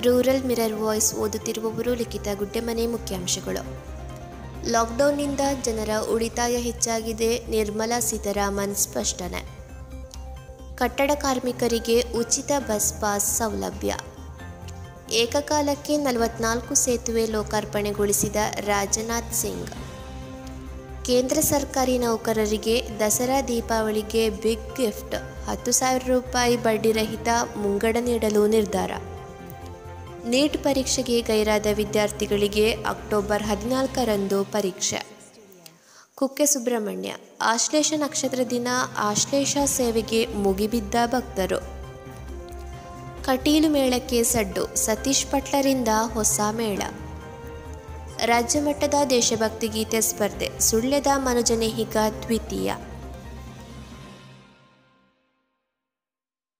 Rural mirror voice ಓದುತ್ತಿರುವವರು ಲಿಖಿತ ಗುಡ್ಡೆಮನೆ ಮುಖ್ಯಾಂಶಗಳು. ಲಾಕ್ಡೌನ್ನಿಂದ ಜನರ ಉಳಿತಾಯ ಹೆಚ್ಚಾಗಿದೆ, ನಿರ್ಮಲಾ ಸೀತಾರಾಮನ್ ಸ್ಪಷ್ಟನೆ. ಕಟ್ಟಡ ಕಾರ್ಮಿಕರಿಗೆ ಉಚಿತ ಬಸ್ ಪಾಸ್ ಸೌಲಭ್ಯ. ಏಕಕಾಲಕ್ಕೆ ನಲವತ್ನಾಲ್ಕು ಸೇತುವೆ ಲೋಕಾರ್ಪಣೆಗೊಳಿಸಿದ ರಾಜನಾಥ್ ಸಿಂಗ್. ಕೇಂದ್ರ ಸರ್ಕಾರಿ ನೌಕರರಿಗೆ ದಸರಾ ದೀಪಾವಳಿಗೆ ಬಿಗ್ ಗಿಫ್ಟ್, ಹತ್ತು ಸಾವಿರ ರೂಪಾಯಿ ಬಡ್ಡಿರಹಿತ ಮುಂಗಡ ನೀಡಲು ನಿರ್ಧಾರ. ನೀಟ್ ಪರೀಕ್ಷೆಗೆ ಗೈರಾದ ವಿದ್ಯಾರ್ಥಿಗಳಿಗೆ ಅಕ್ಟೋಬರ್ ಹದಿನಾಲ್ಕರಂದು ಪರೀಕ್ಷೆ. ಕುಕ್ಕೆ ಸುಬ್ರಹ್ಮಣ್ಯ, ಆಶ್ಲೇಷ ನಕ್ಷತ್ರ ದಿನ, ಆಶ್ಲೇಷ ಸೇವೆಗೆ ಮುಗಿಬಿದ್ದ ಭಕ್ತರು. ಕಟೀಲು ಮೇಳಕ್ಕೆ ಸಡ್ಡು, ಸತೀಶ್ ಪಟ್ಲರಿಂದ ಹೊಸ ಮೇಳ. ರಾಜ್ಯಮಟ್ಟದ ದೇಶಭಕ್ತಿ ಗೀತೆ ಸ್ಪರ್ಧೆ, ಸುಳ್ಯದ ಮನುಜನೇಹಿಗ ದ್ವಿತೀಯ.